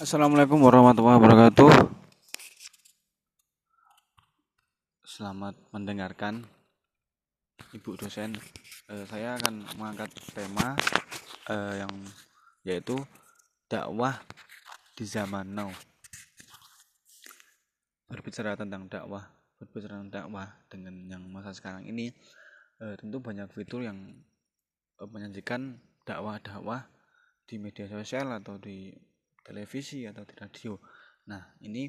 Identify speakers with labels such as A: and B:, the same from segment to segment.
A: Assalamualaikum warahmatullahi wabarakatuh. Selamat mendengarkan, Ibu dosen. Eh, saya akan mengangkat tema eh, yang yaitu dakwah di zaman now. Berbicara tentang dakwah, berbicara tentang dakwah dengan yang masa sekarang ini, eh, tentu banyak fitur yang eh, menyajikan dakwah-dakwah di media sosial atau di televisi atau di radio. Nah, ini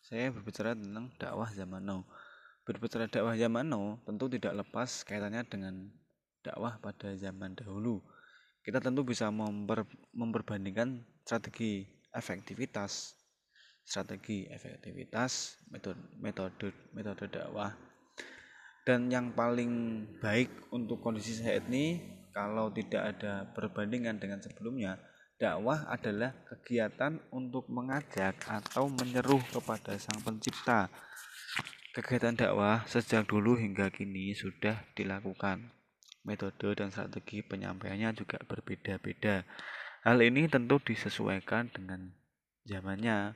A: saya berbicara tentang dakwah zaman now. Berbicara dakwah zaman now tentu tidak lepas kaitannya dengan dakwah pada zaman dahulu. Kita tentu bisa memper, memperbandingkan strategi efektivitas, strategi efektivitas, metode metode metode dakwah. Dan yang paling baik untuk kondisi saat ini kalau tidak ada perbandingan dengan sebelumnya Dakwah adalah kegiatan untuk mengajak atau menyeru kepada Sang Pencipta. Kegiatan dakwah sejak dulu hingga kini sudah dilakukan. Metode dan strategi penyampaiannya juga berbeda-beda. Hal ini tentu disesuaikan dengan zamannya.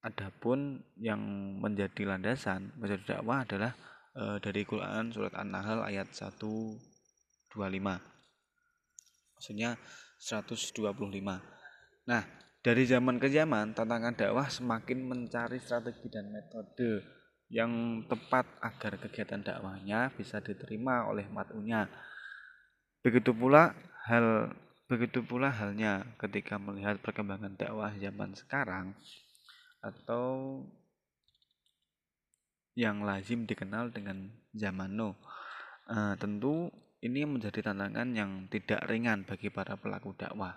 A: Adapun yang menjadi landasan metode dakwah adalah e, dari Quran surat An-Nahl ayat 125. Maksudnya 125. Nah, dari zaman ke zaman, tantangan dakwah semakin mencari strategi dan metode yang tepat agar kegiatan dakwahnya bisa diterima oleh matunya. Begitu pula hal begitu pula halnya ketika melihat perkembangan dakwah zaman sekarang atau yang lazim dikenal dengan zaman now. Uh, tentu ini menjadi tantangan yang tidak ringan bagi para pelaku dakwah.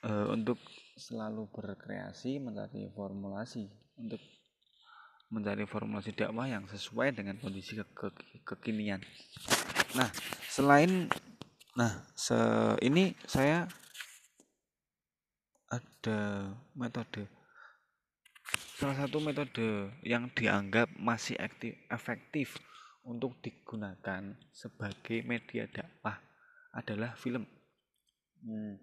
A: E, untuk selalu berkreasi mencari formulasi untuk mencari formulasi dakwah yang sesuai dengan kondisi ke ke kekinian. Nah, selain nah, se ini saya ada metode salah satu metode yang dianggap masih aktif, efektif untuk digunakan sebagai media dakwah adalah film. Hmm.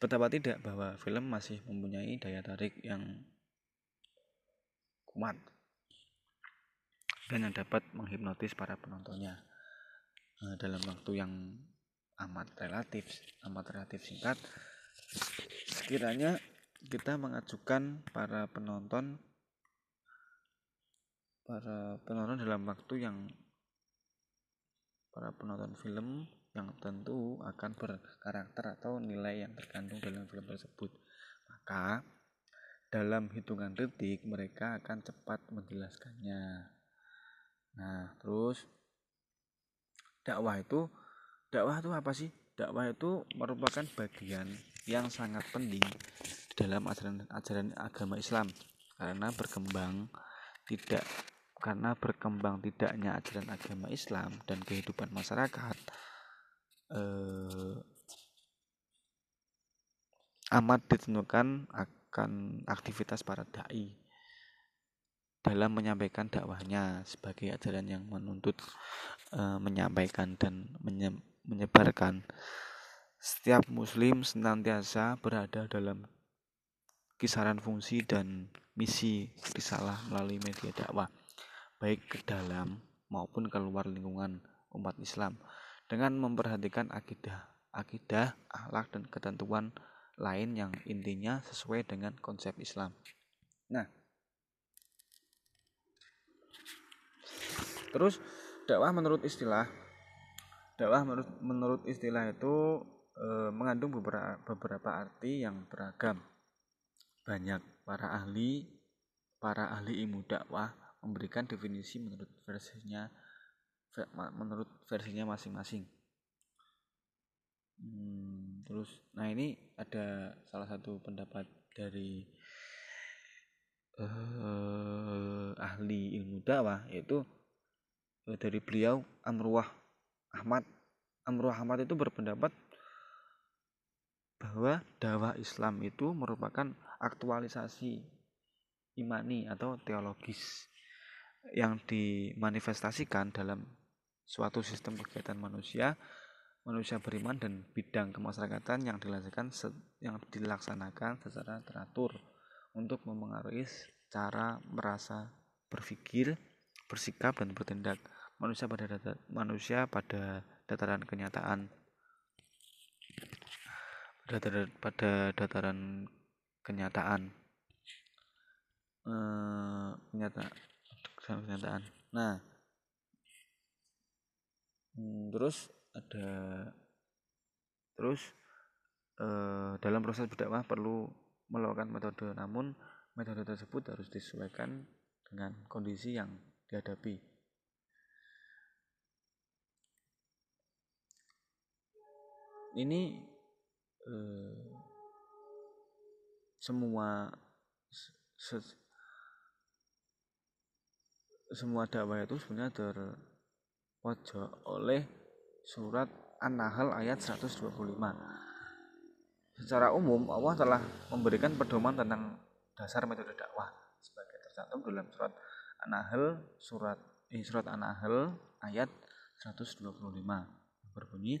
A: Betapa tidak bahwa film masih mempunyai daya tarik yang kuat dan yang dapat menghipnotis para penontonnya nah, dalam waktu yang amat relatif, amat relatif singkat. Sekiranya kita mengajukan para penonton para penonton dalam waktu yang para penonton film yang tentu akan berkarakter atau nilai yang terkandung dalam film tersebut. Maka dalam hitungan detik mereka akan cepat menjelaskannya. Nah terus dakwah itu dakwah itu apa sih? Dakwah itu merupakan bagian yang sangat penting dalam ajaran ajaran agama Islam. Karena berkembang tidak karena berkembang tidaknya ajaran agama Islam dan kehidupan masyarakat eh, amat ditentukan akan aktivitas para dai dalam menyampaikan dakwahnya sebagai ajaran yang menuntut eh, menyampaikan dan menye menyebarkan. Setiap muslim senantiasa berada dalam kisaran fungsi dan misi risalah melalui media dakwah baik ke dalam maupun keluar lingkungan umat Islam dengan memperhatikan akidah, akidah, akhlak dan ketentuan lain yang intinya sesuai dengan konsep Islam. Nah, terus dakwah menurut istilah dakwah menurut menurut istilah itu e, mengandung beberapa beberapa arti yang beragam. Banyak para ahli para ahli ilmu dakwah memberikan definisi menurut versinya menurut versinya masing-masing. Hmm, terus, nah ini ada salah satu pendapat dari uh, ahli ilmu dakwah yaitu uh, dari beliau Amruah Ahmad. Amruah Ahmad itu berpendapat bahwa dakwah Islam itu merupakan aktualisasi imani atau teologis yang dimanifestasikan dalam suatu sistem kegiatan manusia manusia beriman dan bidang kemasyarakatan yang dilaksanakan yang dilaksanakan secara teratur untuk memengaruhi cara merasa berpikir, bersikap dan bertindak manusia pada data, manusia pada dataran kenyataan. Pada, pada dataran kenyataan. Eh, kenyataan nah hmm, terus ada terus eh, dalam proses berdakwah perlu melakukan metode. Namun metode tersebut harus disesuaikan dengan kondisi yang dihadapi. Ini eh, semua se, semua dakwah itu sebenarnya terpojok oleh surat An-Nahl ayat 125. Secara umum Allah telah memberikan pedoman tentang dasar metode dakwah sebagai tercantum dalam surat An-Nahl surat eh, surat An-Nahl ayat 125 berbunyi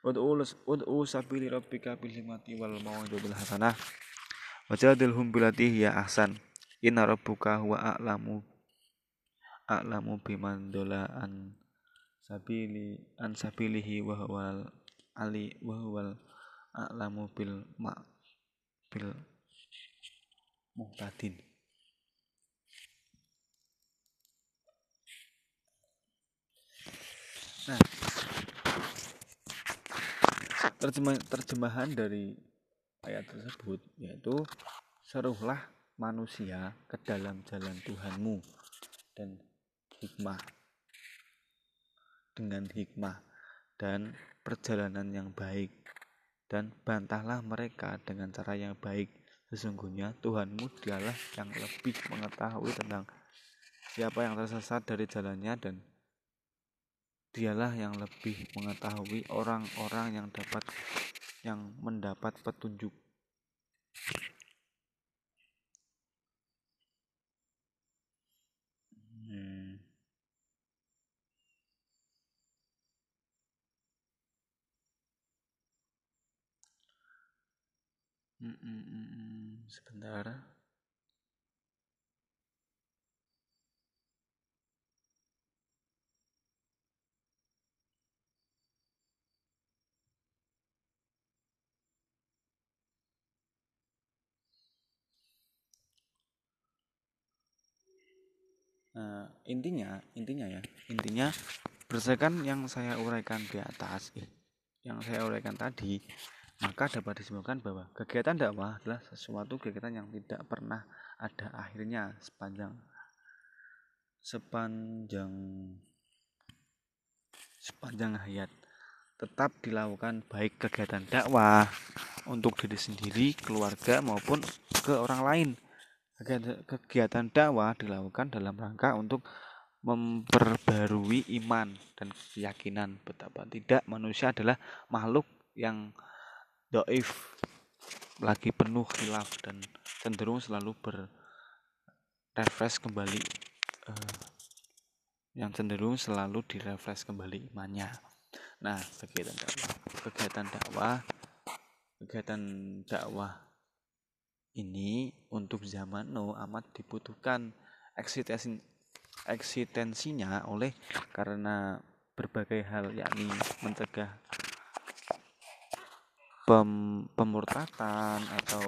A: Ud'u sabili rabbika bil hikmati wal mau'izatil hasanah wajadilhum bilati ya ahsan inna rabbuka huwa a'lamu a'lamu biman dolaan sabili an sabilihi wa huwal ali wa huwal a'lamu bil ma bil muhtadin. Nah terjemah, terjemahan dari ayat tersebut yaitu seruhlah manusia ke dalam jalan Tuhanmu dan hikmah. Dengan hikmah dan perjalanan yang baik. Dan bantahlah mereka dengan cara yang baik. Sesungguhnya Tuhanmu dialah yang lebih mengetahui tentang siapa yang tersesat dari jalannya dan dialah yang lebih mengetahui orang-orang yang dapat yang mendapat petunjuk Sebentar. Nah, intinya, intinya ya, intinya berdasarkan yang saya uraikan di atas, yang saya uraikan tadi, maka dapat disimpulkan bahwa kegiatan dakwah adalah sesuatu kegiatan yang tidak pernah ada akhirnya sepanjang sepanjang sepanjang hayat tetap dilakukan baik kegiatan dakwah untuk diri sendiri, keluarga maupun ke orang lain. Kegiatan dakwah dilakukan dalam rangka untuk memperbarui iman dan keyakinan betapa tidak manusia adalah makhluk yang doif lagi penuh hilaf dan cenderung selalu berrefresh kembali uh, yang cenderung selalu direfresh kembali imannya. Nah, kegiatan dakwah, kegiatan dakwah, kegiatan dakwah ini untuk zaman no amat dibutuhkan eksistensi eksistensinya oleh karena berbagai hal yakni mencegah pem, pemurtadan atau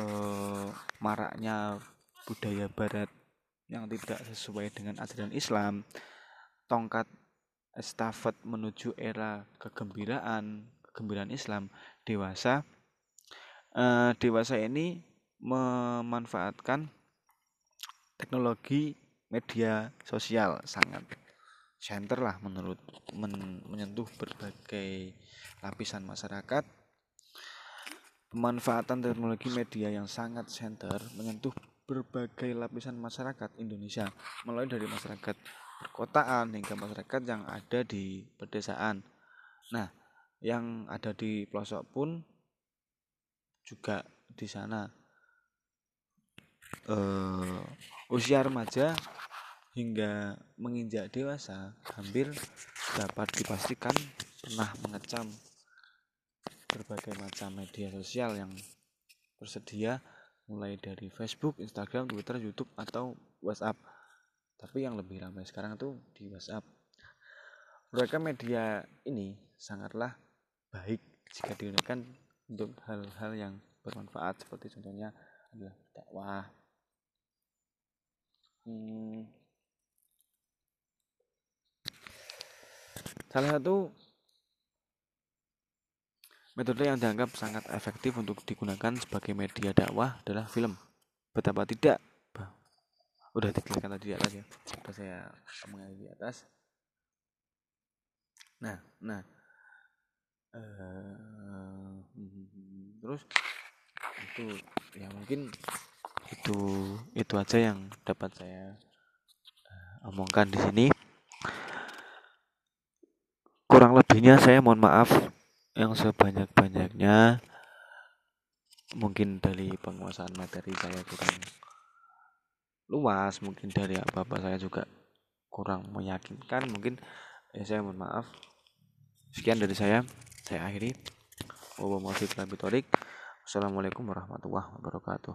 A: eh, maraknya budaya barat yang tidak sesuai dengan ajaran Islam tongkat estafet menuju era kegembiraan kegembiraan Islam dewasa eh, dewasa ini memanfaatkan teknologi media sosial sangat center lah menurut men, menyentuh berbagai lapisan masyarakat Pemanfaatan teknologi media yang sangat center menyentuh berbagai lapisan masyarakat Indonesia, mulai dari masyarakat perkotaan hingga masyarakat yang ada di pedesaan. Nah, yang ada di pelosok pun juga di sana. Uh, usia remaja hingga menginjak dewasa hampir dapat dipastikan pernah mengecam berbagai macam media sosial yang tersedia mulai dari Facebook, Instagram, Twitter, YouTube atau WhatsApp. Tapi yang lebih ramai sekarang itu di WhatsApp. Mereka media ini sangatlah baik jika digunakan untuk hal-hal yang bermanfaat seperti contohnya adalah dakwah. Hmm. Salah satu metode yang dianggap sangat efektif untuk digunakan sebagai media dakwah adalah film. Betapa tidak? Udah dikatakan tadi di atas ya. Sudah saya omongin di atas. Nah, nah. Uh, terus itu ya mungkin itu itu aja yang dapat saya uh, omongkan di sini kurang lebihnya saya mohon maaf yang sebanyak-banyaknya. Mungkin dari penguasaan materi saya kurang luas mungkin dari apa-apa saya juga kurang meyakinkan. Mungkin ya saya mohon maaf. Sekian dari saya. Saya akhiri. Wassalamualaikum warahmatullahi wabarakatuh